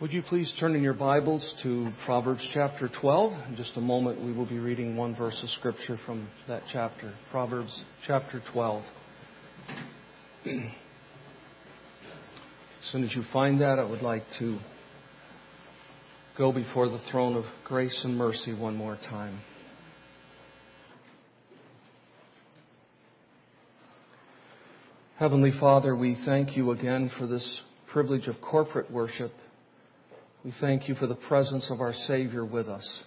Would you please turn in your Bibles to Proverbs chapter 12? In just a moment, we will be reading one verse of Scripture from that chapter. Proverbs chapter 12. as soon as you find that, I would like to go before the throne of grace and mercy one more time. Heavenly Father, we thank you again for this privilege of corporate worship. We thank you for the presence of our Savior with us.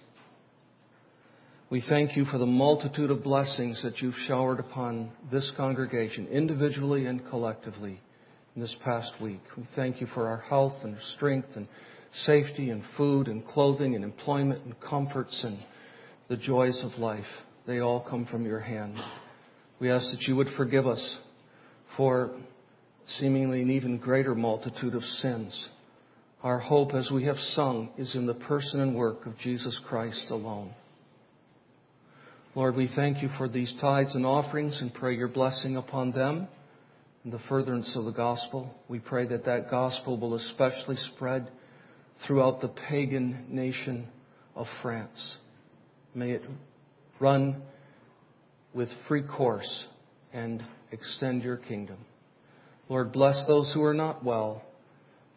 We thank you for the multitude of blessings that you've showered upon this congregation, individually and collectively, in this past week. We thank you for our health and strength and safety and food and clothing and employment and comforts and the joys of life. They all come from your hand. We ask that you would forgive us for seemingly an even greater multitude of sins our hope, as we have sung, is in the person and work of Jesus Christ alone. Lord, we thank you for these tithes and offerings and pray your blessing upon them and the furtherance of the gospel. We pray that that gospel will especially spread throughout the pagan nation of France. May it run with free course and extend your kingdom. Lord, bless those who are not well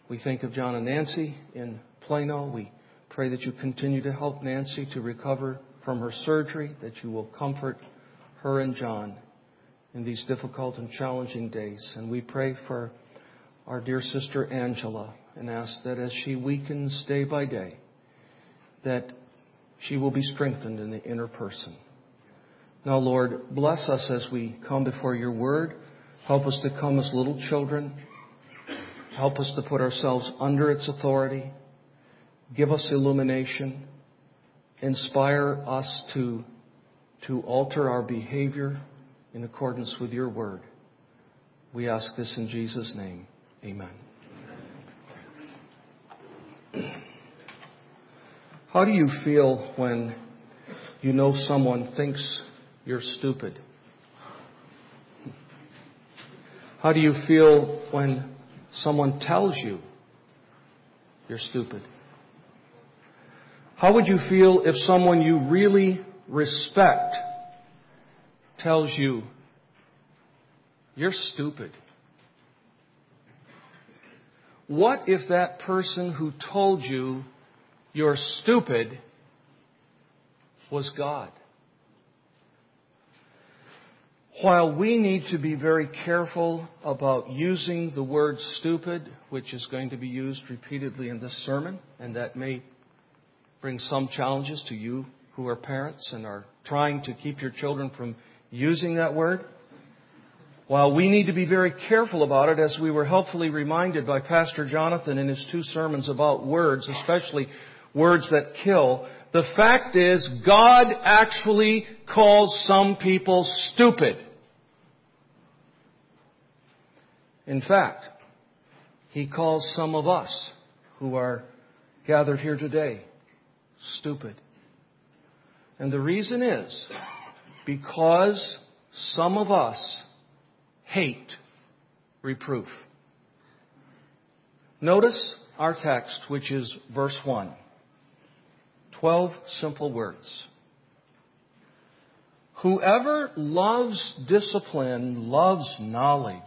we think of John and Nancy in Plano. We pray that you continue to help Nancy to recover from her surgery, that you will comfort her and John in these difficult and challenging days. And we pray for our dear sister Angela and ask that as she weakens day by day, that she will be strengthened in the inner person. Now, Lord, bless us as we come before your word. Help us to come as little children Help us to put ourselves under its authority. Give us illumination. Inspire us to, to alter our behavior in accordance with your word. We ask this in Jesus' name. Amen. How do you feel when you know someone thinks you're stupid? How do you feel when someone tells you you're stupid? How would you feel if someone you really respect tells you you're stupid? What if that person who told you you're stupid was God? While we need to be very careful about using the word stupid, which is going to be used repeatedly in this sermon, and that may bring some challenges to you who are parents and are trying to keep your children from using that word, while we need to be very careful about it, as we were helpfully reminded by Pastor Jonathan in his two sermons about words, especially words that kill, the fact is, God actually calls some people stupid. In fact, He calls some of us who are gathered here today stupid. And the reason is because some of us hate reproof. Notice our text, which is verse 1. Twelve simple words. Whoever loves discipline loves knowledge,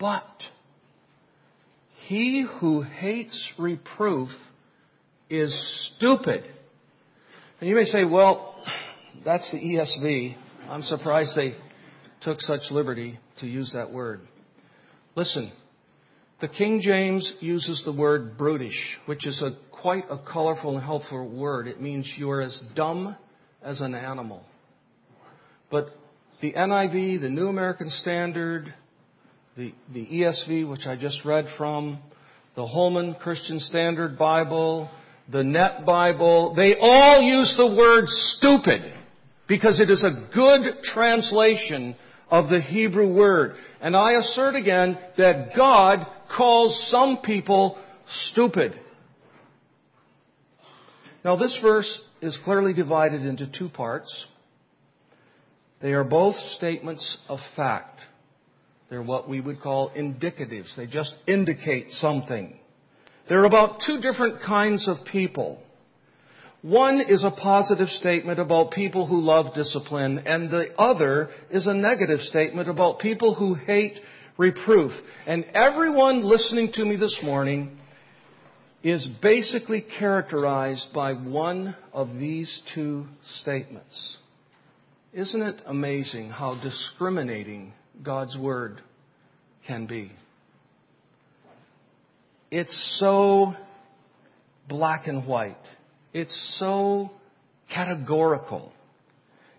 but he who hates reproof is stupid. And you may say, well, that's the ESV. I'm surprised they took such liberty to use that word. Listen, the King James uses the word brutish, which is a quite a colorful and helpful word. It means you are as dumb as an animal. But the NIV, the New American Standard, the, the ESV, which I just read from, the Holman Christian Standard Bible, the Net Bible, they all use the word stupid because it is a good translation of the Hebrew word. And I assert again that God calls some people stupid. Now, this verse is clearly divided into two parts. They are both statements of fact. They're what we would call indicatives. They just indicate something. They're about two different kinds of people. One is a positive statement about people who love discipline, and the other is a negative statement about people who hate reproof. And everyone listening to me this morning is basically characterized by one of these two statements. Isn't it amazing how discriminating God's Word can be? It's so black and white. It's so categorical.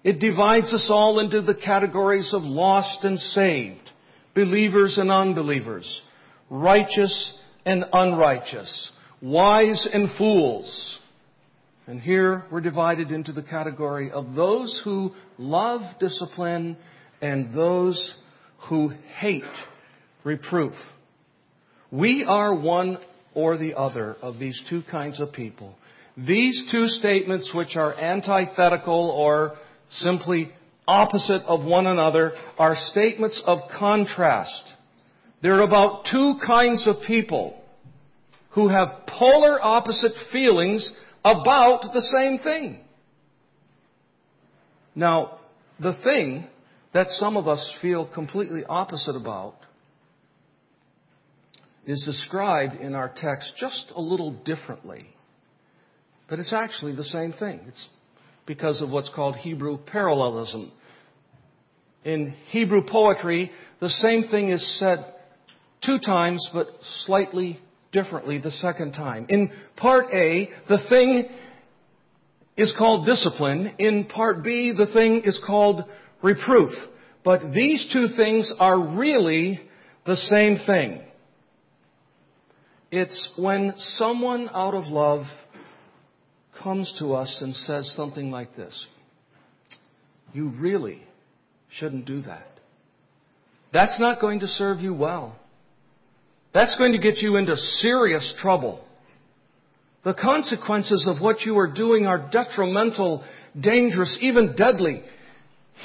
It divides us all into the categories of lost and saved, believers and unbelievers, righteous and unrighteous, wise and fools. And here we're divided into the category of those who love discipline and those who hate reproof. We are one or the other of these two kinds of people. These two statements, which are antithetical or simply opposite of one another, are statements of contrast. They're about two kinds of people who have polar opposite feelings about the same thing. Now, the thing that some of us feel completely opposite about is described in our text just a little differently. But it's actually the same thing. It's because of what's called Hebrew parallelism. In Hebrew poetry, the same thing is said two times, but slightly differently the second time. In part A, the thing is called discipline. In part B, the thing is called reproof. But these two things are really the same thing. It's when someone out of love comes to us and says something like this You really shouldn't do that. That's not going to serve you well. That's going to get you into serious trouble. The consequences of what you are doing are detrimental, dangerous, even deadly.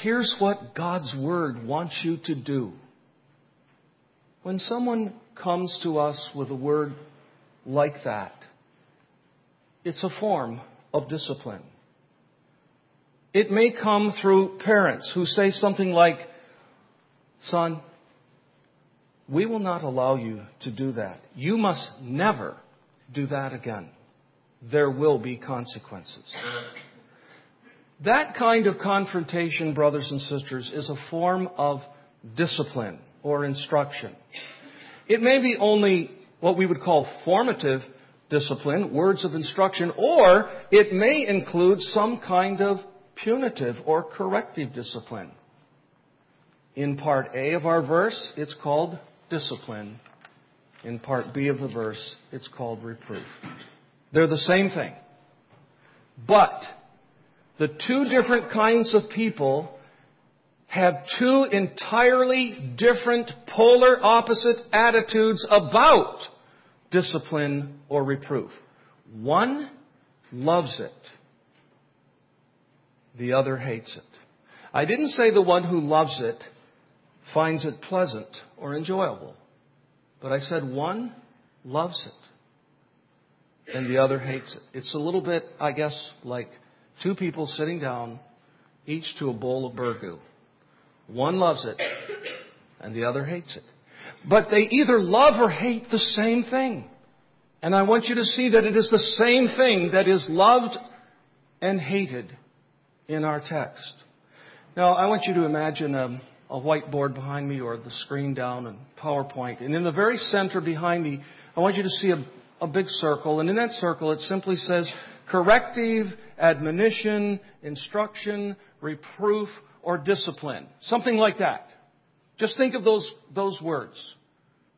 Here's what God's Word wants you to do. When someone comes to us with a word like that, it's a form of discipline. It may come through parents who say something like, Son, we will not allow you to do that. You must never do that again. There will be consequences. That kind of confrontation, brothers and sisters, is a form of discipline or instruction. It may be only what we would call formative discipline, words of instruction, or it may include some kind of punitive or corrective discipline. In part A of our verse, it's called discipline. In part B of the verse, it's called reproof. They're the same thing. But the two different kinds of people have two entirely different polar opposite attitudes about discipline or reproof. One loves it. The other hates it. I didn't say the one who loves it finds it pleasant or enjoyable. But I said one loves it and the other hates it. It's a little bit, I guess, like two people sitting down, each to a bowl of burgoo. One loves it and the other hates it. But they either love or hate the same thing. And I want you to see that it is the same thing that is loved and hated in our text. Now, I want you to imagine a, a whiteboard behind me or the screen down in PowerPoint. And in the very center behind me, I want you to see a, a big circle. And in that circle, it simply says corrective, admonition, instruction, reproof, or discipline. Something like that. Just think of those, those words.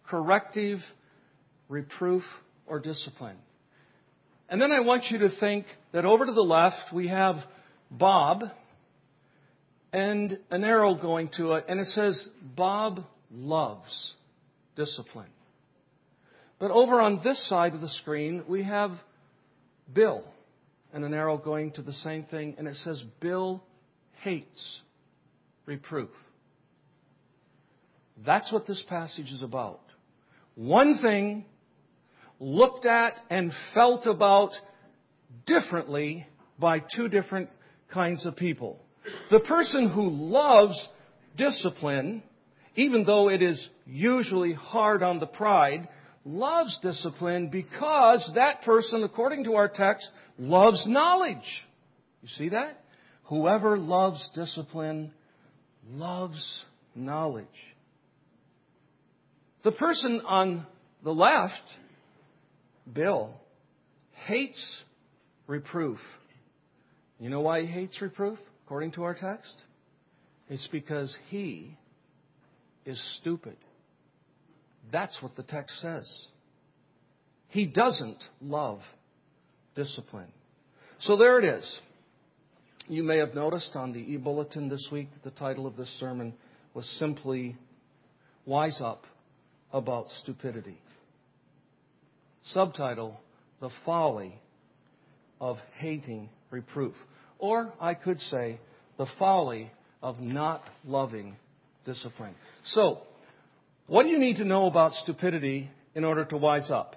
Corrective, reproof, or discipline. And then I want you to think that over to the left we have Bob and an arrow going to it, and it says, Bob loves discipline. But over on this side of the screen, we have Bill and an arrow going to the same thing, and it says, Bill hates reproof. That's what this passage is about. One thing looked at and felt about differently by two different kinds of people. The person who loves discipline, even though it is usually hard on the pride, loves discipline because that person, according to our text, loves knowledge. You see that? Whoever loves discipline loves knowledge. The person on the left, Bill, hates reproof. You know why he hates reproof, according to our text? It's because he is stupid. That's what the text says. He doesn't love discipline. So there it is. You may have noticed on the e bulletin this week that the title of this sermon was simply Wise Up About Stupidity. Subtitle The Folly of Hating Reproof. Or I could say, The Folly of Not Loving Discipline. So, what do you need to know about stupidity in order to wise up?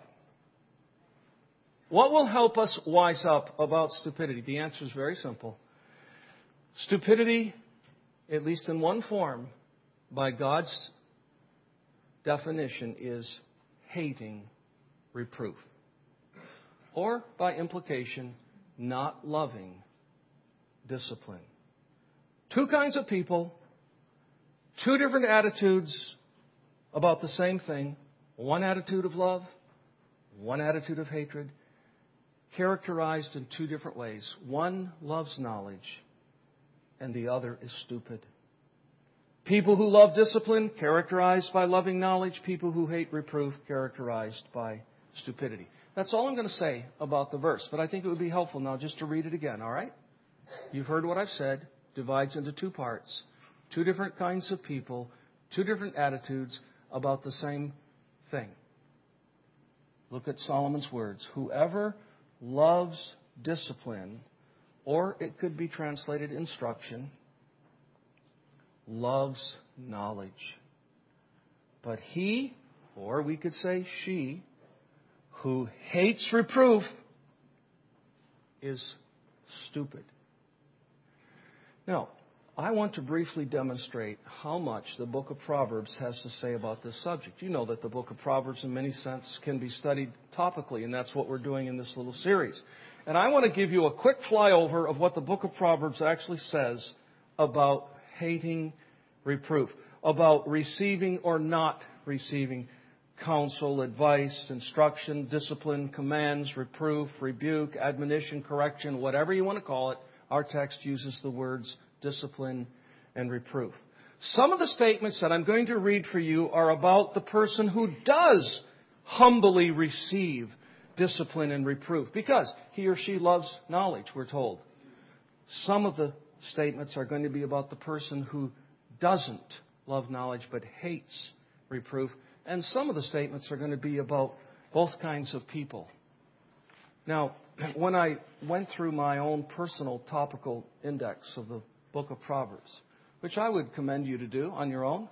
What will help us wise up about stupidity? The answer is very simple. Stupidity, at least in one form, by God's definition, is hating reproof. Or, by implication, not loving discipline. Two kinds of people, two different attitudes about the same thing one attitude of love, one attitude of hatred, characterized in two different ways. One loves knowledge, and the other is stupid. People who love discipline, characterized by loving knowledge. People who hate reproof, characterized by stupidity. That's all I'm going to say about the verse, but I think it would be helpful now just to read it again, all right? You've heard what I've said. Divides into two parts. Two different kinds of people, two different attitudes, about the same thing. Look at Solomon's words. Whoever loves discipline, or it could be translated instruction, loves knowledge. But he, or we could say she, who hates reproof is stupid. Now, I want to briefly demonstrate how much the book of Proverbs has to say about this subject. You know that the book of Proverbs, in many sense, can be studied topically, and that's what we're doing in this little series. And I want to give you a quick flyover of what the book of Proverbs actually says about hating reproof, about receiving or not receiving counsel, advice, instruction, discipline, commands, reproof, rebuke, admonition, correction, whatever you want to call it. Our text uses the words discipline, and reproof. Some of the statements that I'm going to read for you are about the person who does humbly receive discipline and reproof because he or she loves knowledge, we're told. Some of the statements are going to be about the person who doesn't love knowledge but hates reproof. And some of the statements are going to be about both kinds of people. Now, when I went through my own personal topical index of the book of Proverbs, which I would commend you to do on your own.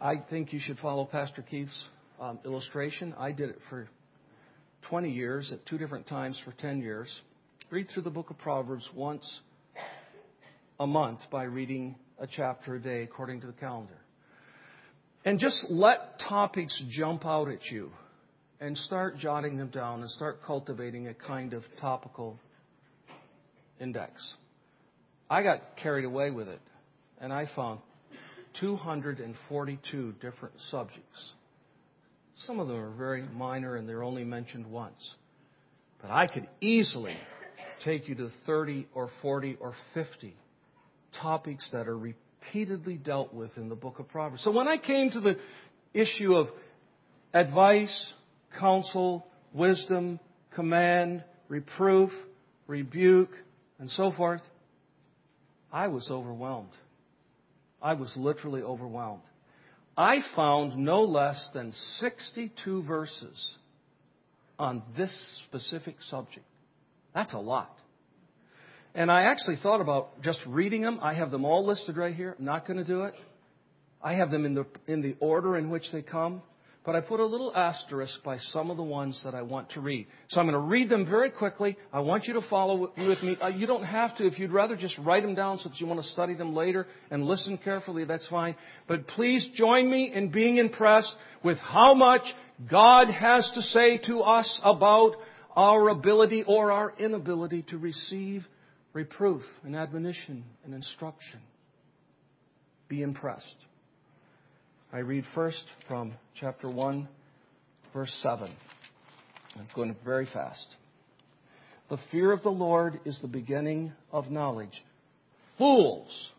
I think you should follow Pastor Keith's um, illustration. I did it for 20 years at two different times for 10 years. Read through the book of Proverbs once a month by reading a chapter a day according to the calendar. And just let topics jump out at you and start jotting them down and start cultivating a kind of topical index. I got carried away with it, and I found 242 different subjects. Some of them are very minor and they're only mentioned once. But I could easily take you to 30 or 40 or 50 topics that are repeatedly dealt with in the book of Proverbs. So when I came to the issue of advice, counsel, wisdom, command, reproof, rebuke, and so forth, I was overwhelmed. I was literally overwhelmed. I found no less than 62 verses on this specific subject. That's a lot. And I actually thought about just reading them. I have them all listed right here. I'm not going to do it. I have them in the, in the order in which they come. but I put a little asterisk by some of the ones that I want to read. So I'm going to read them very quickly. I want you to follow with me. Uh, you don't have to. If you'd rather just write them down so that you want to study them later and listen carefully, that's fine. But please join me in being impressed with how much God has to say to us about our ability or our inability to receive reproof and admonition and instruction. Be impressed. I read first from chapter 1, verse 7. I'm going very fast. The fear of the Lord is the beginning of knowledge. Fools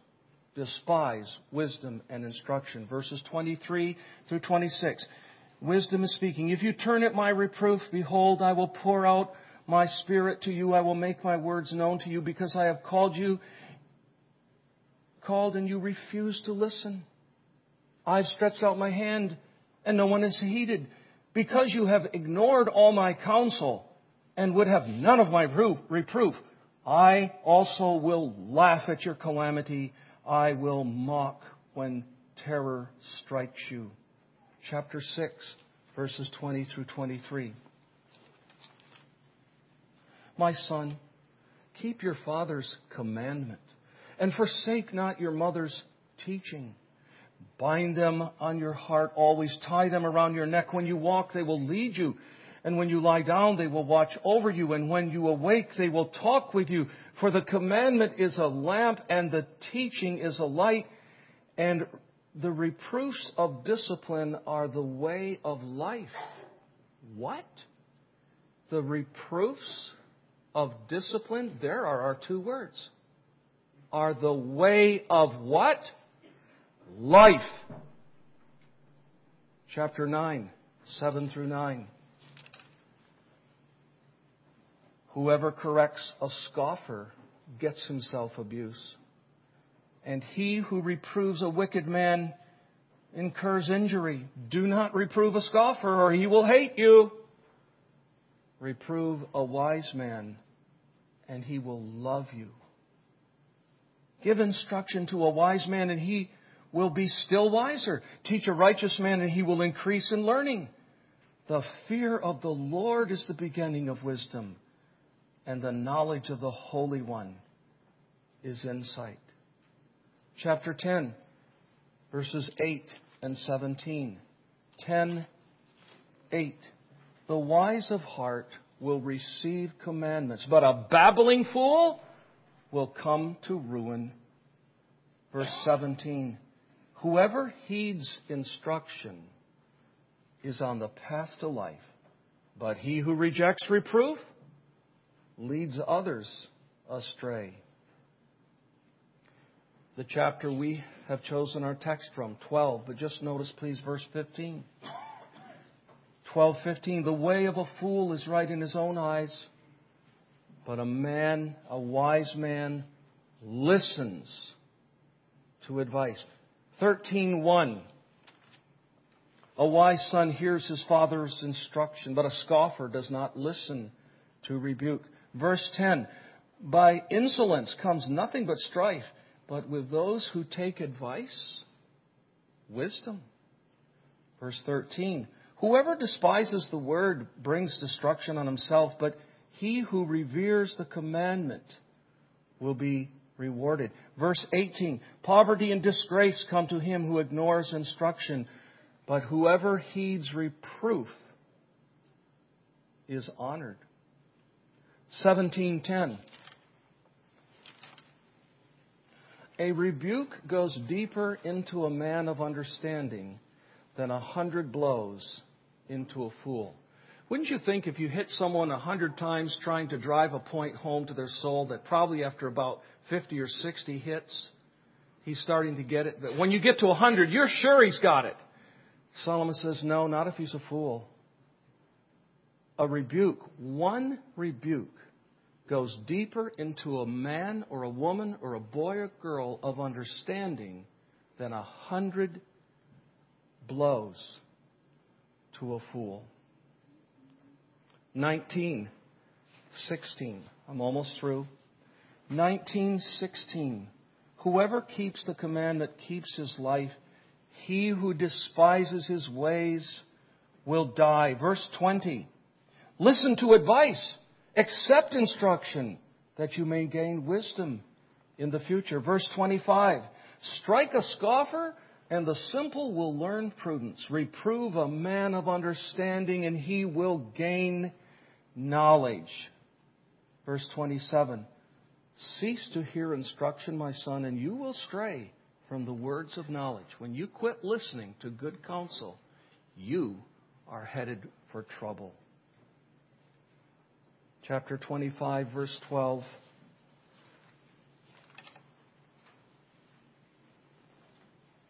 despise wisdom and instruction. Verses 23 through 26. Wisdom is speaking. If you turn at my reproof, behold, I will pour out my spirit to you. I will make my words known to you because I have called you, called and you refuse to listen. I've stretched out my hand and no one has heeded. Because you have ignored all my counsel and would have none of my reproof, I also will laugh at your calamity. I will mock when terror strikes you. Chapter 6, verses 20 through 23. My son, keep your father's commandment and forsake not your mother's teaching Bind them on your heart always. Tie them around your neck. When you walk, they will lead you. And when you lie down, they will watch over you. And when you awake, they will talk with you. For the commandment is a lamp and the teaching is a light. And the reproofs of discipline are the way of life. What? The reproofs of discipline, there are our two words, are the way of what? life. Chapter 9, 7 through 9. Whoever corrects a scoffer gets himself abuse. And he who reproves a wicked man incurs injury. Do not reprove a scoffer, or he will hate you. Reprove a wise man, and he will love you. Give instruction to a wise man, and he will be still wiser. Teach a righteous man and he will increase in learning. The fear of the Lord is the beginning of wisdom, and the knowledge of the Holy One is insight. Chapter 10, verses 8 and 17. 10, 8. The wise of heart will receive commandments, but a babbling fool will come to ruin. Verse 17. Whoever heeds instruction is on the path to life, but he who rejects reproof leads others astray. The chapter we have chosen our text from, 12, but just notice please verse 15. 12:15 The way of a fool is right in his own eyes, but a man, a wise man listens to advice. 13:1 A wise son hears his father's instruction, but a scoffer does not listen to rebuke. Verse 10 By insolence comes nothing but strife, but with those who take advice, wisdom. Verse 13 Whoever despises the word brings destruction on himself, but he who reveres the commandment will be rewarded. Verse 18 Poverty and disgrace come to him who ignores instruction, but whoever heeds reproof is honored. 1710 A rebuke goes deeper into a man of understanding than a hundred blows into a fool. Wouldn't you think if you hit someone a hundred times trying to drive a point home to their soul that probably after about 50 or 60 hits, he's starting to get it. But when you get to a 100, you're sure he's got it. Solomon says, no, not if he's a fool. A rebuke, one rebuke, goes deeper into a man or a woman or a boy or girl of understanding than a hundred blows to a fool. 19, 16. I'm almost through. 19:16 Whoever keeps the commandment keeps his life. He who despises his ways will die. Verse 20. Listen to advice. Accept instruction that you may gain wisdom in the future. Verse 25. Strike a scoffer and the simple will learn prudence. Reprove a man of understanding and he will gain knowledge. Verse 27. Cease to hear instruction, my son, and you will stray from the words of knowledge. When you quit listening to good counsel, you are headed for trouble. Chapter 25, verse 12.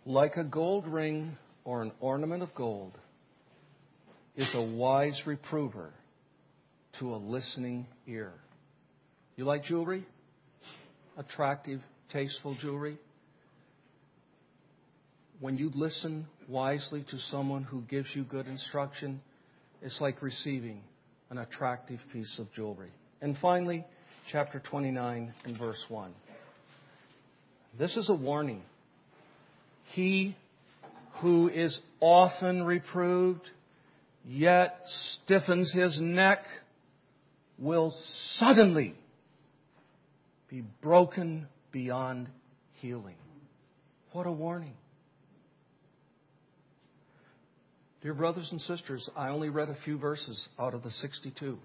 Like a gold ring or an ornament of gold is a wise reprover to a listening ear. You like jewelry? Attractive, tasteful jewelry? When you listen wisely to someone who gives you good instruction, it's like receiving an attractive piece of jewelry. And finally, chapter 29 and verse 1. This is a warning. He who is often reproved, yet stiffens his neck, will suddenly be broken beyond healing. What a warning. Dear brothers and sisters, I only read a few verses out of the 62.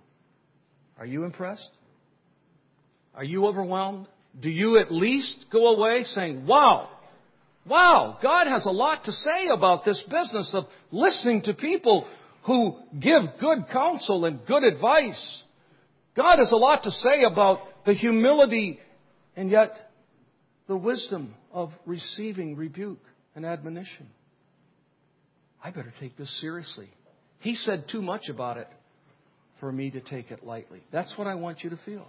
Are you impressed? Are you overwhelmed? Do you at least go away saying, wow, wow, God has a lot to say about this business of listening to people who give good counsel and good advice? God has a lot to say about the humility and yet the wisdom of receiving rebuke and admonition. I better take this seriously. He said too much about it for me to take it lightly. That's what I want you to feel.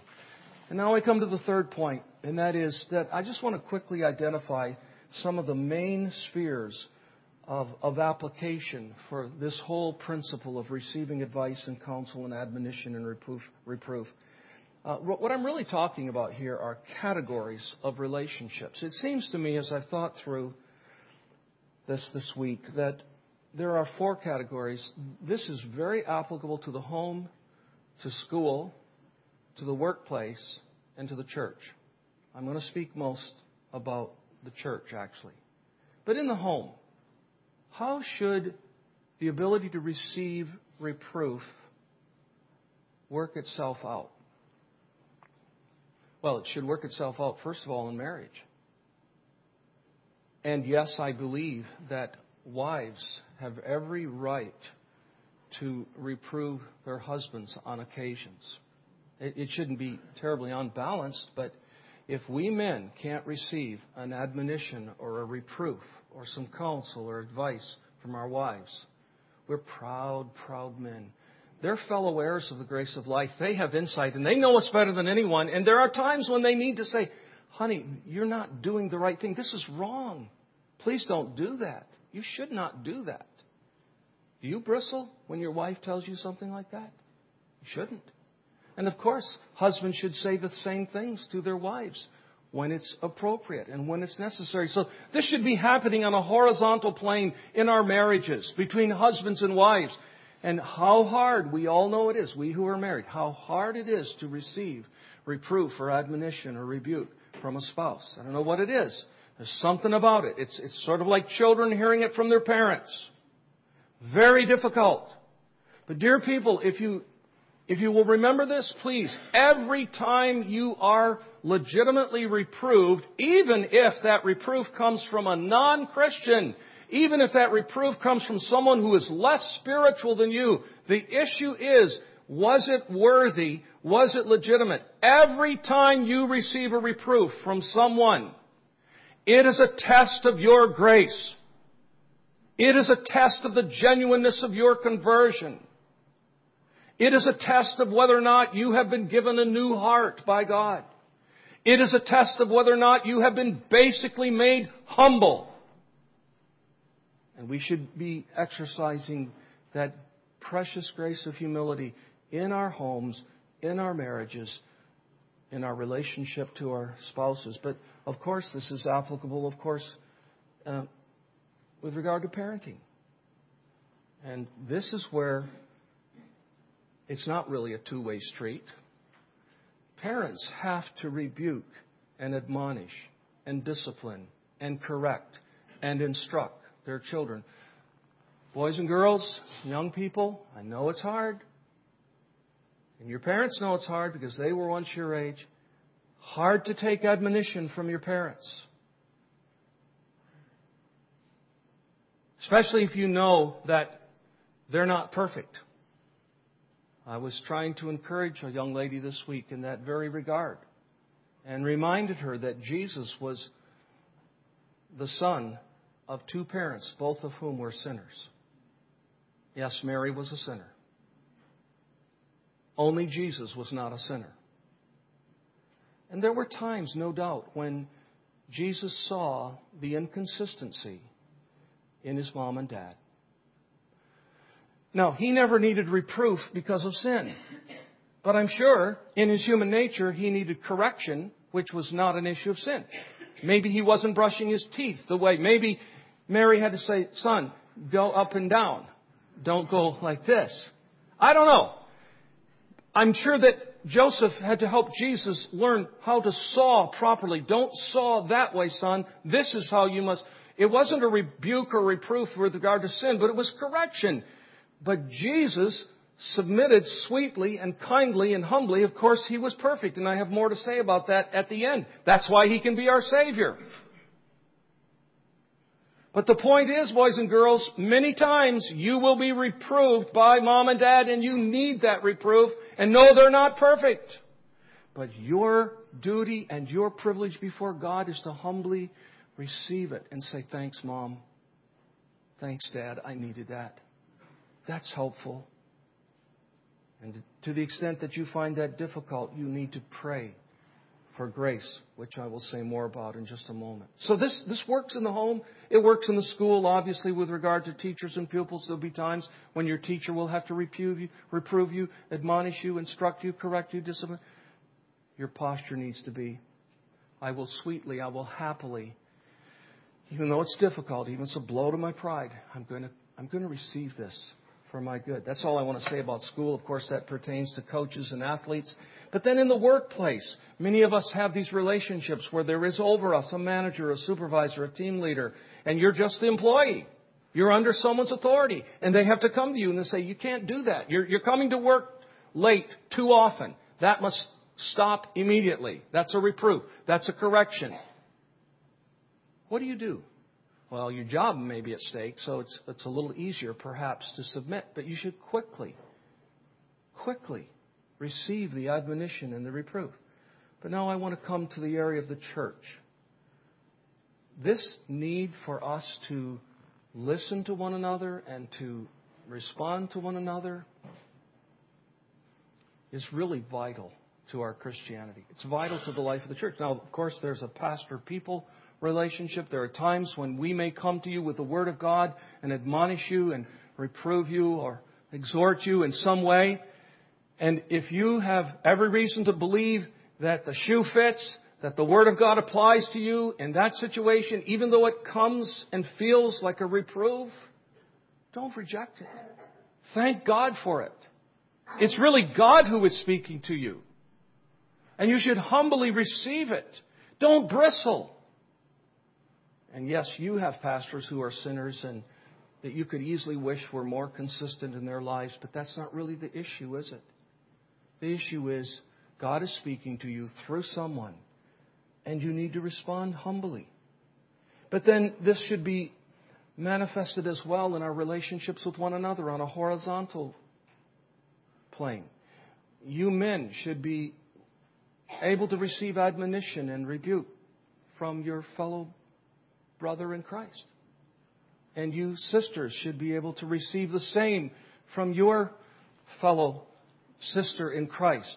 And now I come to the third point, and that is that I just want to quickly identify some of the main spheres of, of application for this whole principle of receiving advice and counsel and admonition and reproof. reproof. Uh, what I'm really talking about here are categories of relationships. It seems to me, as I've thought through this this week, that there are four categories. This is very applicable to the home, to school, to the workplace, and to the church. I'm going to speak most about the church, actually. But in the home, how should the ability to receive reproof work itself out? Well, it should work itself out, first of all, in marriage. And yes, I believe that wives have every right to reprove their husbands on occasions. It, shouldn't be terribly unbalanced, but if we men can't receive an admonition or a reproof or some counsel or advice from our wives, we're proud, proud men. They're fellow heirs of the grace of life. They have insight and they know us better than anyone. And there are times when they need to say, honey, you're not doing the right thing. This is wrong. Please don't do that. You should not do that. Do you bristle when your wife tells you something like that? You shouldn't. And of course, husbands should say the same things to their wives when it's appropriate and when it's necessary. So this should be happening on a horizontal plane in our marriages between husbands and wives. And how hard, we all know it is, we who are married, how hard it is to receive reproof or admonition or rebuke from a spouse. I don't know what it is. There's something about it. It's, it's sort of like children hearing it from their parents. Very difficult. But dear people, if you, if you will remember this, please, every time you are legitimately reproved, even if that reproof comes from a non-Christian, even if that reproof comes from someone who is less spiritual than you, the issue is, was it worthy? Was it legitimate? Every time you receive a reproof from someone, it is a test of your grace. It is a test of the genuineness of your conversion. It is a test of whether or not you have been given a new heart by God. It is a test of whether or not you have been basically made humble. And we should be exercising that precious grace of humility in our homes, in our marriages, in our relationship to our spouses. But of course, this is applicable, of course, uh, with regard to parenting. And this is where it's not really a two way street. Parents have to rebuke and admonish and discipline and correct and instruct their children. Boys and girls, young people, I know it's hard. And your parents know it's hard because they were once your age. Hard to take admonition from your parents. Especially if you know that they're not perfect. I was trying to encourage a young lady this week in that very regard and reminded her that Jesus was the son of two parents, both of whom were sinners. Yes, Mary was a sinner. Only Jesus was not a sinner. And there were times, no doubt, when Jesus saw the inconsistency in his mom and dad. Now, he never needed reproof because of sin. But I'm sure in his human nature he needed correction, which was not an issue of sin. Maybe he wasn't brushing his teeth the way. Maybe Mary had to say, son, go up and down. Don't go like this. I don't know. I'm sure that Joseph had to help Jesus learn how to saw properly. Don't saw that way, son. This is how you must. It wasn't a rebuke or reproof with regard to sin, but it was correction. But Jesus submitted sweetly and kindly and humbly. Of course, he was perfect, and I have more to say about that at the end. That's why he can be our Savior. But the point is, boys and girls, many times you will be reproved by mom and dad, and you need that reproof. And no, they're not perfect. But your duty and your privilege before God is to humbly receive it and say, Thanks, mom. Thanks, dad. I needed that. That's helpful. And to the extent that you find that difficult, you need to pray for grace, which I will say more about in just a moment. So this, this works in the home. It works in the school, obviously, with regard to teachers and pupils. There'll be times when your teacher will have to reprove you, reprove you, admonish you, instruct you, correct you, discipline. Your posture needs to be, I will sweetly, I will happily, even though it's difficult, even it's a blow to my pride, I'm going to, I'm going to receive this for my good. That's all I want to say about school. Of course, that pertains to coaches and athletes. But then in the workplace, many of us have these relationships where there is over us a manager, a supervisor, a team leader, and you're just the employee. You're under someone's authority. And they have to come to you and they say, you can't do that. You're, you're coming to work late too often. That must stop immediately. That's a reproof. That's a correction. What do you do? Well, your job may be at stake, so it's, it's a little easier perhaps to submit, but you should quickly, quickly receive the admonition and the reproof. But now I want to come to the area of the church. This need for us to listen to one another and to respond to one another is really vital to our Christianity. It's vital to the life of the church. Now, of course, there's a pastor people relationship. There are times when we may come to you with the Word of God and admonish you and reprove you or exhort you in some way. And if you have every reason to believe that the shoe fits, that the Word of God applies to you in that situation, even though it comes and feels like a reproof, don't reject it. Thank God for it. It's really God who is speaking to you. And you should humbly receive it. Don't bristle. And yes, you have pastors who are sinners and that you could easily wish were more consistent in their lives, but that's not really the issue, is it? The issue is God is speaking to you through someone, and you need to respond humbly. But then this should be manifested as well in our relationships with one another on a horizontal plane. You men should be able to receive admonition and rebuke from your fellow brother in Christ. And you sisters should be able to receive the same from your fellow sister in Christ.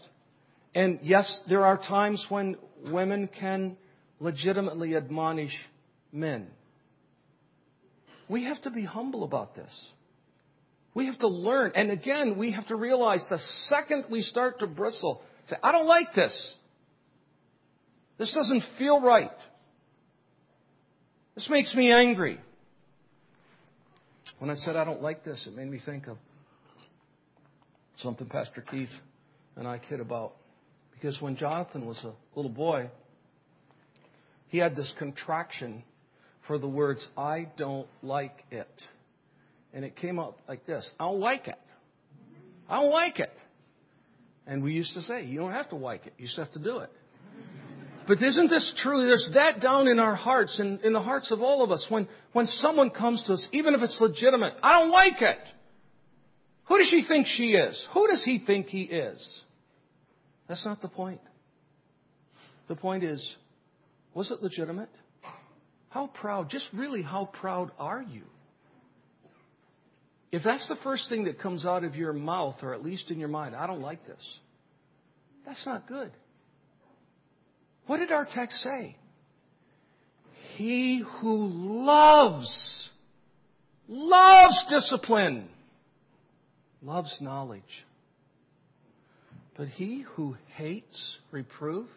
And yes, there are times when women can legitimately admonish men. We have to be humble about this. We have to learn. And again, we have to realize the second we start to bristle, say, I don't like this. This doesn't feel right. This makes me angry. When I said I don't like this, it made me think of something Pastor Keith and I kid about. Because when Jonathan was a little boy, he had this contraction for the words, I don't like it. And it came out like this I don't like it. I don't like it. And we used to say, you don't have to like it, you just have to do it. But isn't this true? There's that down in our hearts and in the hearts of all of us. When, when someone comes to us, even if it's legitimate, I don't like it. Who does she think she is? Who does he think he is? That's not the point. The point is, was it legitimate? How proud, just really how proud are you? If that's the first thing that comes out of your mouth, or at least in your mind, I don't like this, that's not good. What did our text say? He who loves, loves discipline, loves knowledge. But he who hates reproof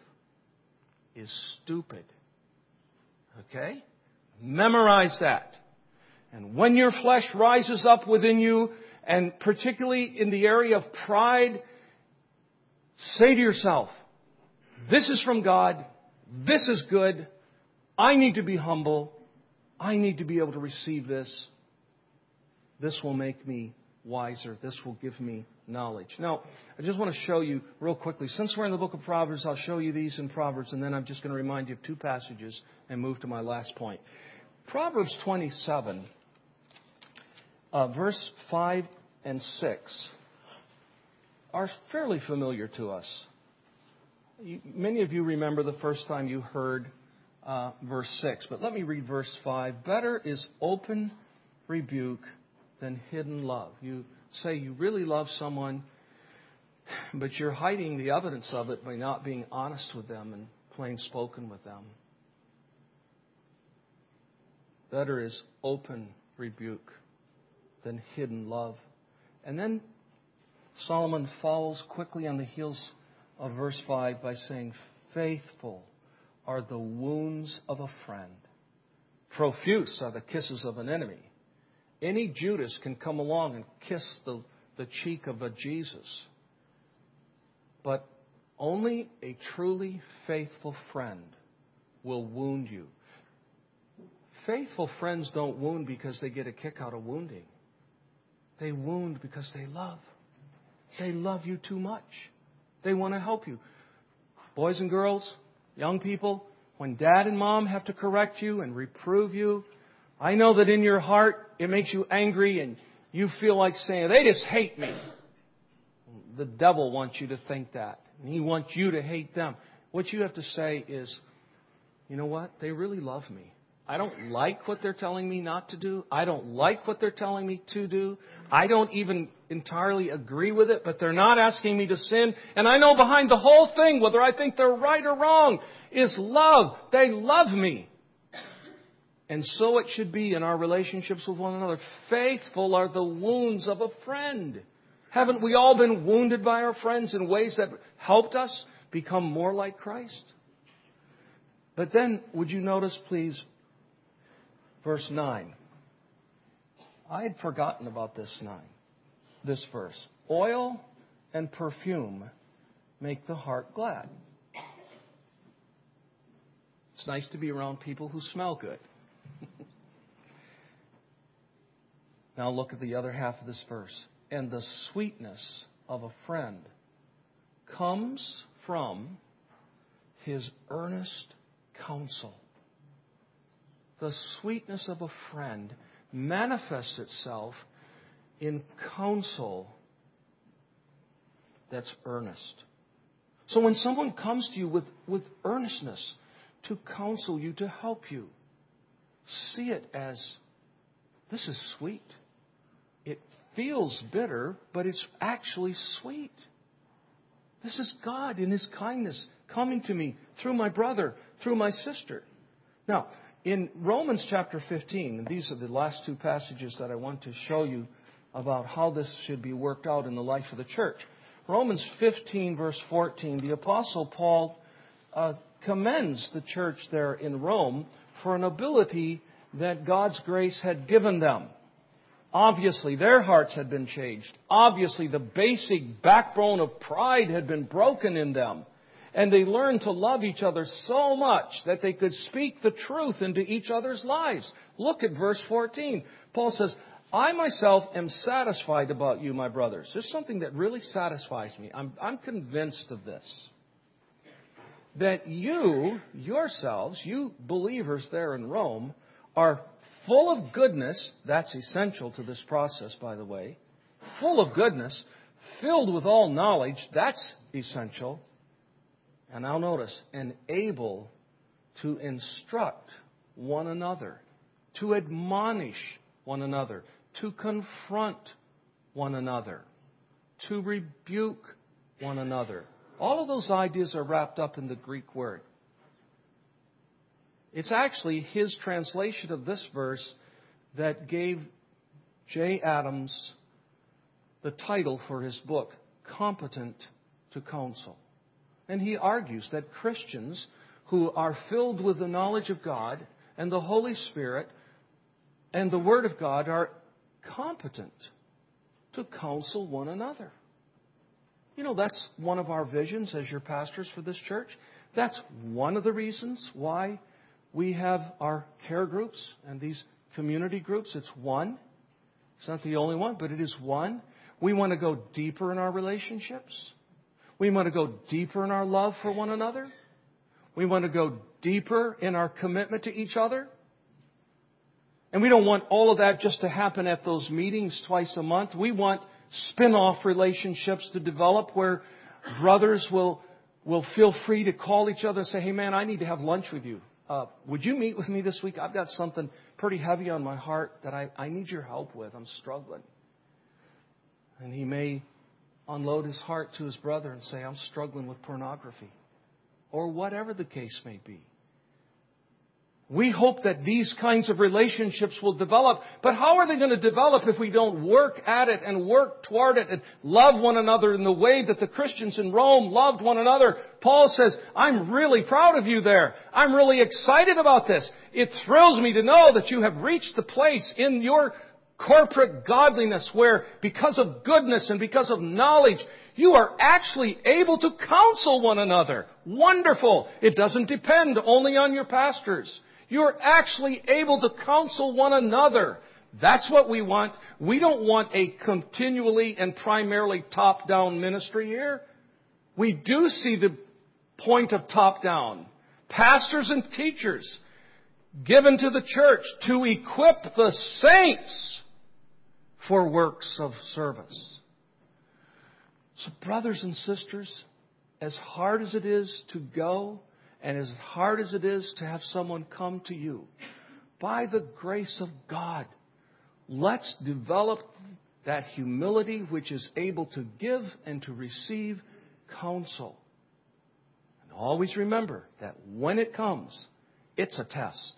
is stupid. Okay? Memorize that. And when your flesh rises up within you, and particularly in the area of pride, say to yourself, this is from God. This is good. I need to be humble. I need to be able to receive this. This will make me wiser. This will give me knowledge. Now, I just want to show you real quickly. Since we're in the book of Proverbs, I'll show you these in Proverbs, and then I'm just going to remind you of two passages and move to my last point. Proverbs 27, uh, verse 5 and 6, are fairly familiar to us. Many of you remember the first time you heard uh, verse 6, but let me read verse 5. Better is open rebuke than hidden love. You say you really love someone, but you're hiding the evidence of it by not being honest with them and plain spoken with them. Better is open rebuke than hidden love. And then Solomon follows quickly on the heels of verse 5 by saying, Faithful are the wounds of a friend, profuse are the kisses of an enemy. Any Judas can come along and kiss the, the cheek of a Jesus. But only a truly faithful friend will wound you. Faithful friends don't wound because they get a kick out of wounding. They wound because they love. They love you too much. They want to help you. Boys and girls, young people, when dad and mom have to correct you and reprove you, I know that in your heart it makes you angry and you feel like saying, they just hate me. The devil wants you to think that. And he wants you to hate them. What you have to say is, you know what? They really love me. I don't like what they're telling me not to do. I don't like what they're telling me to do. I don't even entirely agree with it, but they're not asking me to sin. And I know behind the whole thing, whether I think they're right or wrong, is love. They love me. And so it should be in our relationships with one another. Faithful are the wounds of a friend. Haven't we all been wounded by our friends in ways that helped us become more like Christ? But then, would you notice, please, verse 9? I had forgotten about this 9, this verse. Oil and perfume make the heart glad. It's nice to be around people who smell good. now look at the other half of this verse. And the sweetness of a friend comes from his earnest counsel. The sweetness of a friend manifests itself in counsel that's earnest. So when someone comes to you with, with earnestness to counsel you, to help you, see it as this is sweet. It feels bitter, but it's actually sweet. This is God in His kindness coming to me through my brother, through my sister. Now, in Romans chapter 15, and these are the last two passages that I want to show you about how this should be worked out in the life of the church. Romans 15, verse 14, the Apostle Paul uh, commends the church there in Rome for an ability that God's grace had given them. Obviously, their hearts had been changed. Obviously, the basic backbone of pride had been broken in them. And they learned to love each other so much that they could speak the truth into each other's lives. Look at verse 14. Paul says, I myself am satisfied about you, my brothers. There's something that really satisfies me. I'm, I'm convinced of this. That you, yourselves, you believers there in Rome, are full of goodness. That's essential to this process, by the way. Full of goodness, filled with all knowledge. That's essential. And now notice, and able to instruct one another, to admonish one another, to confront one another, to rebuke one another. All of those ideas are wrapped up in the Greek word. It's actually his translation of this verse that gave Jay Adams the title for his book, Competent to Counsel. And he argues that Christians who are filled with the knowledge of God and the Holy Spirit and the Word of God are competent to counsel one another. You know, that's one of our visions as your pastors for this church. That's one of the reasons why we have our care groups and these community groups. It's one. It's not the only one, but it is one. We want to go deeper in our relationships. We want to go deeper in our love for one another. We want to go deeper in our commitment to each other. And we don't want all of that just to happen at those meetings twice a month. We want spin-off relationships to develop where brothers will, will feel free to call each other and say, hey man, I need to have lunch with you. Uh, would you meet with me this week? I've got something pretty heavy on my heart that I, I need your help with. I'm struggling. And he may unload his heart to his brother and say, I'm struggling with pornography. Or whatever the case may be. We hope that these kinds of relationships will develop, but how are they going to develop if we don't work at it and work toward it and love one another in the way that the Christians in Rome loved one another? Paul says, I'm really proud of you there. I'm really excited about this. It thrills me to know that you have reached the place in your corporate godliness where because of goodness and because of knowledge, you are actually able to counsel one another. Wonderful. It doesn't depend only on your pastors. You're actually able to counsel one another. That's what we want. We don't want a continually and primarily top-down ministry here. We do see the point of top-down. Pastors and teachers given to the church to equip the saints for works of service. So brothers and sisters, as hard as it is to go and as hard as it is to have someone come to you, by the grace of God, let's develop that humility which is able to give and to receive counsel. And always remember that when it comes, it's a test.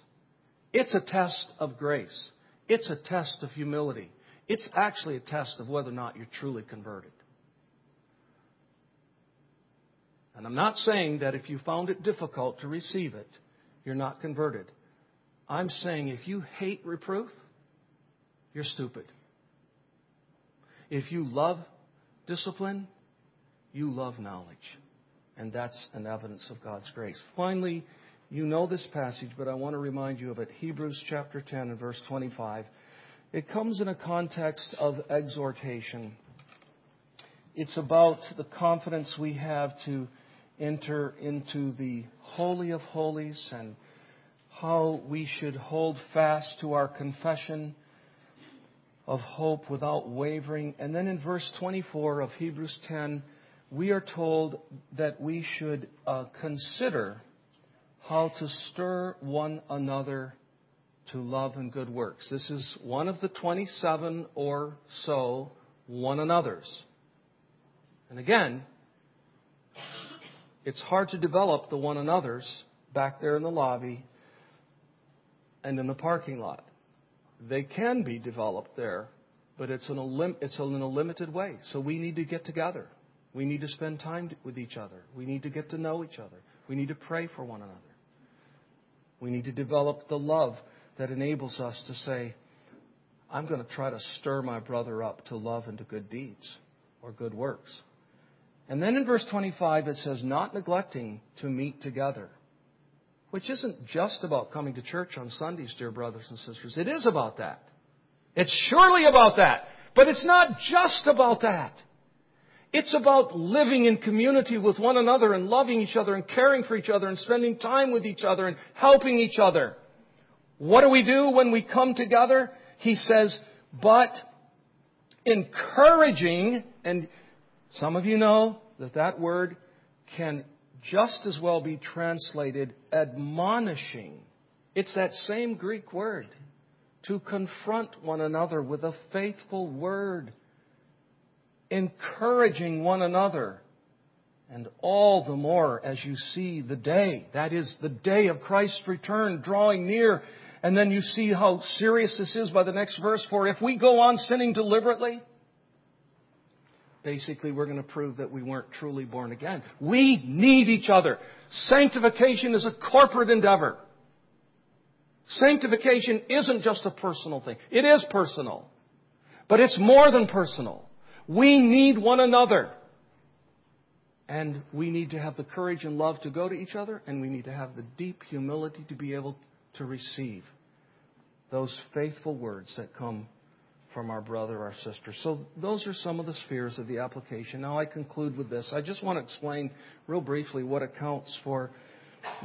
It's a test of grace. It's a test of humility. It's actually a test of whether or not you're truly converted. And I'm not saying that if you found it difficult to receive it, you're not converted. I'm saying if you hate reproof, you're stupid. If you love discipline, you love knowledge. And that's an evidence of God's grace. Finally, you know this passage, but I want to remind you of it. Hebrews chapter 10 and verse 25. It comes in a context of exhortation. It's about the confidence we have to enter into the Holy of Holies and how we should hold fast to our confession of hope without wavering. And then in verse 24 of Hebrews 10, we are told that we should uh, consider how to stir one another to love and good works. This is one of the 27 or so one another's. And again, it's hard to develop the one another's back there in the lobby and in the parking lot. They can be developed there, but it's in a, lim- it's in a limited way. So we need to get together. We need to spend time with each other. We need to get to know each other. We need to pray for one another. We need to develop the love that enables us to say, I'm going to try to stir my brother up to love and to good deeds or good works. And then in verse 25 it says, not neglecting to meet together. Which isn't just about coming to church on Sundays, dear brothers and sisters. It is about that. It's surely about that. But it's not just about that. It's about living in community with one another and loving each other and caring for each other and spending time with each other and helping each other. What do we do when we come together? He says, but encouraging, and some of you know that that word can just as well be translated admonishing. It's that same Greek word to confront one another with a faithful word, encouraging one another. And all the more as you see the day, that is the day of Christ's return drawing near. And then you see how serious this is by the next verse. For if we go on sinning deliberately, basically we're going to prove that we weren't truly born again. We need each other. Sanctification is a corporate endeavor. Sanctification isn't just a personal thing. It is personal. But it's more than personal. We need one another. And we need to have the courage and love to go to each other, and we need to have the deep humility to be able to receive those faithful words that come from our brother or sister. So those are some of the spheres of the application. Now I conclude with this. I just want to explain real briefly what accounts for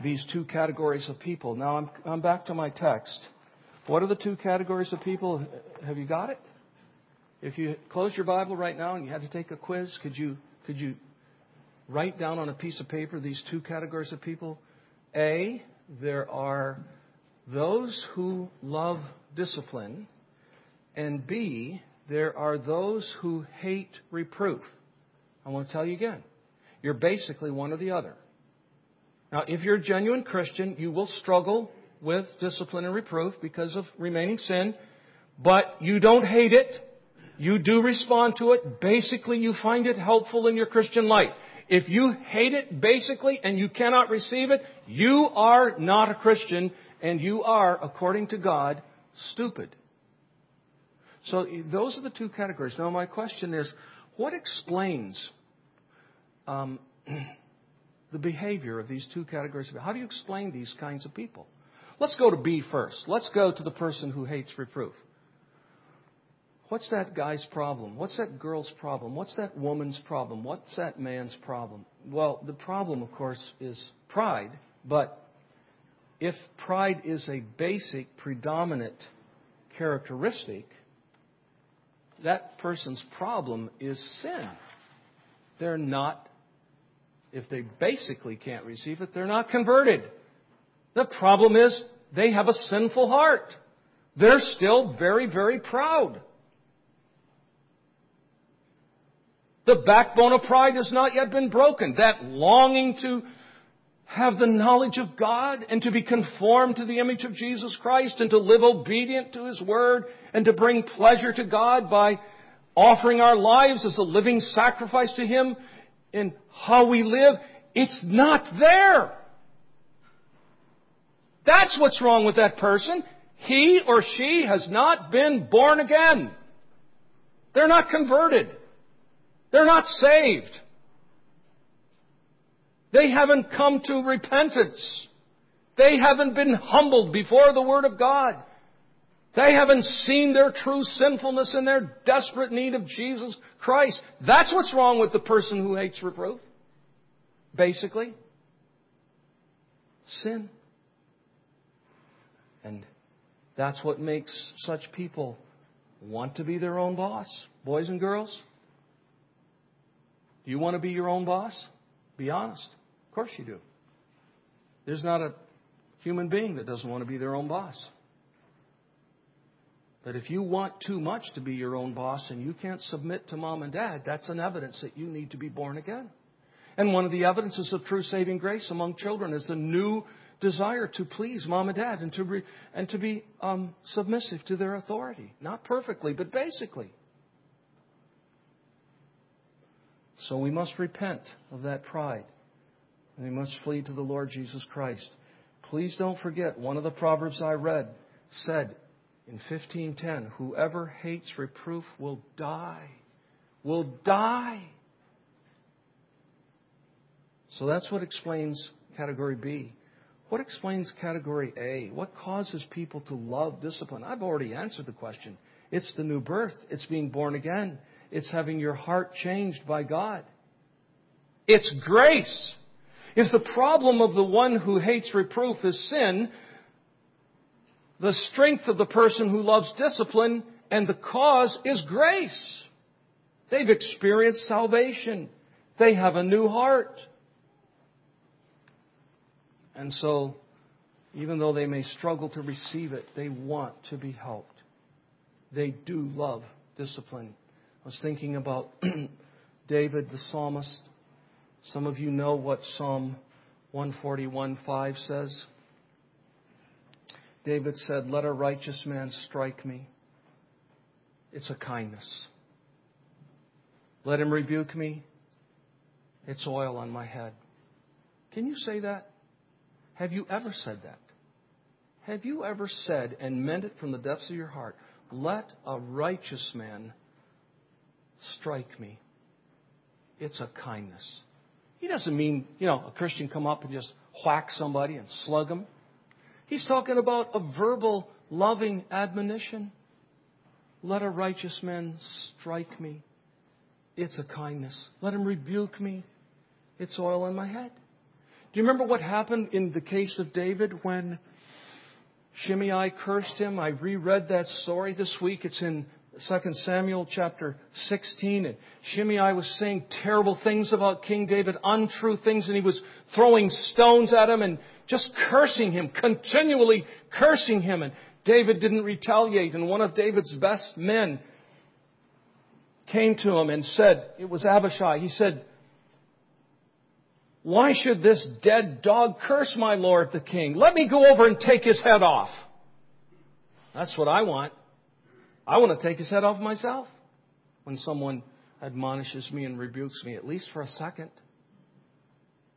these two categories of people. Now I'm, I'm back to my text. What are the two categories of people? Have you got it? If you close your Bible right now and you had to take a quiz, could you, could you write down on a piece of paper these two categories of people? A, there are those who love discipline, and B, there are those who hate reproof. I want to tell you again. You're basically one or the other. Now, if you're a genuine Christian, you will struggle with discipline and reproof because of remaining sin, but you don't hate it. You do respond to it. Basically, you find it helpful in your Christian life. If you hate it basically and you cannot receive it, you are not a Christian and you are, according to God, stupid. So those are the two categories. Now my question is, what explains um, the behavior of these two categories. How do you explain these kinds of people? Let's go to B first. Let's go to the person who hates reproof. What's that guy's problem? What's that girl's problem? What's that woman's problem? What's that man's problem? Well, the problem, of course, is pride, but if pride is a basic, predominant characteristic, that person's problem is sin. They're not if they basically can't receive it, they're not converted. The problem is they have a sinful heart. They're still very, very proud. The backbone of pride has not yet been broken. That longing to have the knowledge of God and to be conformed to the image of Jesus Christ and to live obedient to His Word and to bring pleasure to God by offering our lives as a living sacrifice to Him in how we live, it's not there. That's what's wrong with that person. He or she has not been born again. They're not converted. They're not saved. They haven't come to repentance. They haven't been humbled before the Word of God. They haven't seen their true sinfulness and their desperate need of Jesus Christ. That's what's wrong with the person who hates reproof. Basically. Sin. And that's what makes such people want to be their own boss. Boys and girls, do you want to be your own boss? Be honest. Of course you do. There's not a human being that doesn't want to be their own boss. But if you want too much to be your own boss and you can't submit to mom and dad, that's an evidence that you need to be born again. And one of the evidences of true saving grace among children is a new desire to please mom and dad and to, re, and to be um, submissive to their authority. Not perfectly, but basically. So we must repent of that pride. And we must flee to the Lord Jesus Christ. Please don't forget, one of the Proverbs I read said, in 15:10, whoever hates reproof will die. Will die. So that's what explains category B. What explains category A? What causes people to love discipline? I've already answered the question. It's the new birth. It's being born again. It's having your heart changed by God. It's grace. If the problem of the one who hates reproof is sin, the strength of the person who loves discipline and the cause is grace. They've experienced salvation. They have a new heart. And so, even though they may struggle to receive it, they want to be helped. They do love discipline. I was thinking about David the psalmist. Some of you know what Psalm 141:5 says. David said, Let a righteous man strike me. It's a kindness. Let him rebuke me. It's oil on my head. Can you say that? Have you ever said that? Have you ever said and meant it from the depths of your heart, Let a righteous man strike me? It's a kindness. He doesn't mean, you know, a Christian come up and just whack somebody and slug them. He's talking about a verbal, loving admonition. Let a righteous man strike me. It's a kindness. Let him rebuke me. It's oil on my head. Do you remember what happened in the case of David when Shimei cursed him? I reread that story this week. It's in 2 Samuel chapter 16. And Shimei was saying terrible things about King David, untrue things, and he was throwing stones at him and just cursing him, continually cursing him. And David didn't retaliate. And one of David's best men came to him and said, it was Abishai, he said, why should this dead dog curse my lord the king? Let me go over and take his head off. That's what I want. I want to take his head off myself when someone admonishes me and rebukes me, at least for a second.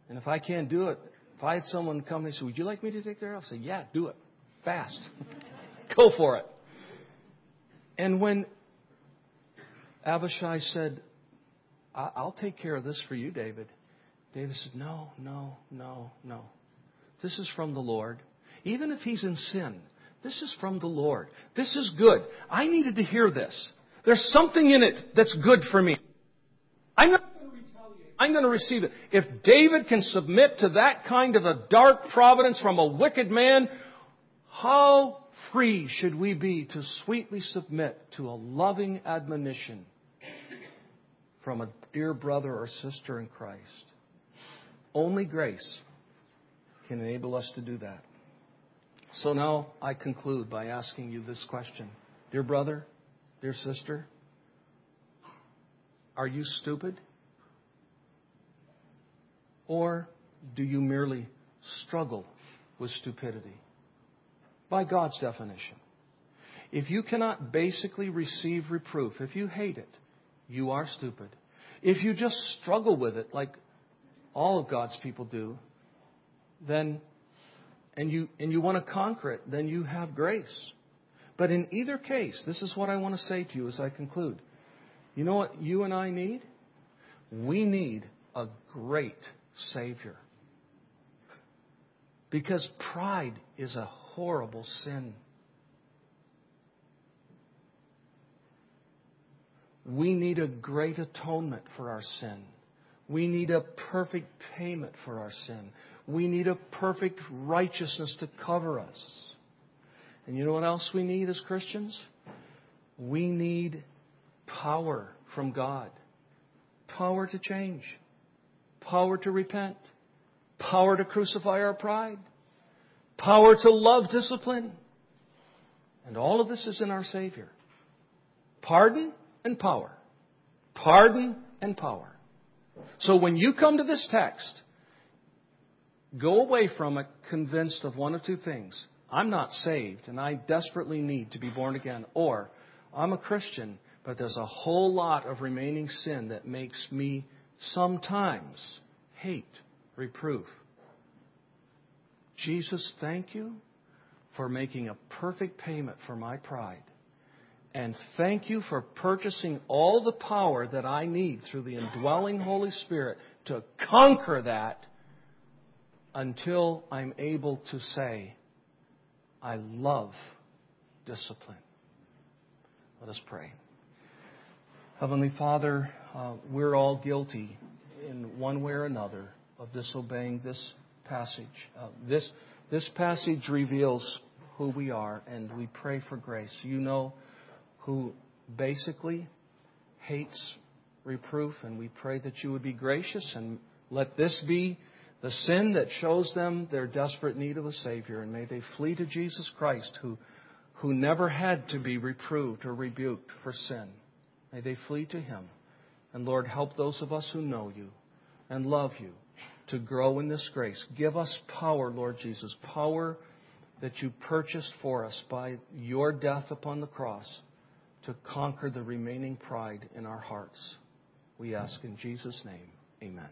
And if I can't do it, if I had someone come and say, Would you like me to take their head off? I say, Yeah, do it. Fast. Go for it. And when Abishai said, I'll take care of this for you, David, David said, No, no, no, no. This is from the Lord. Even if he's in sin, this is from the Lord. This is good. I needed to hear this. There's something in it that's good for me. I'm not I'm going to receive it. If David can submit to that kind of a dark providence from a wicked man, how free should we be to sweetly submit to a loving admonition from a dear brother or sister in Christ? Only grace can enable us to do that. So now I conclude by asking you this question Dear brother, dear sister, are you stupid? Or do you merely struggle with stupidity? By God's definition. If you cannot basically receive reproof, if you hate it, you are stupid. If you just struggle with it like all of God's people do, then and you and you want to conquer it, then you have grace. But in either case, this is what I want to say to you as I conclude. You know what you and I need? We need a great Savior. Because pride is a horrible sin. We need a great atonement for our sin. We need a perfect payment for our sin. We need a perfect righteousness to cover us. And you know what else we need as Christians? We need power from God. Power to change power to repent, power to crucify our pride, power to love discipline. And all of this is in our Savior. Pardon and power. Pardon and power. So when you come to this text, go away from it convinced of one of two things. I'm not saved and I desperately need to be born again. Or I'm a Christian, but there's a whole lot of remaining sin that makes me sometimes hate reproof. Jesus, thank you for making a perfect payment for my pride. And thank you for purchasing all the power that I need through the indwelling Holy Spirit to conquer that until I'm able to say, I love discipline. Let us pray. Heavenly Father, uh, we're all guilty in one way or another of disobeying this passage. Uh, this, this passage reveals who we are, and we pray for grace. You know who basically hates reproof, and we pray that you would be gracious and let this be the sin that shows them their desperate need of a Savior, and may they flee to Jesus Christ, who, who never had to be reproved or rebuked for sin. May they flee to Him. And Lord, help those of us who know you and love you to grow in this grace. Give us power, Lord Jesus, power that you purchased for us by your death upon the cross to conquer the remaining pride in our hearts. We ask in Jesus' name, amen.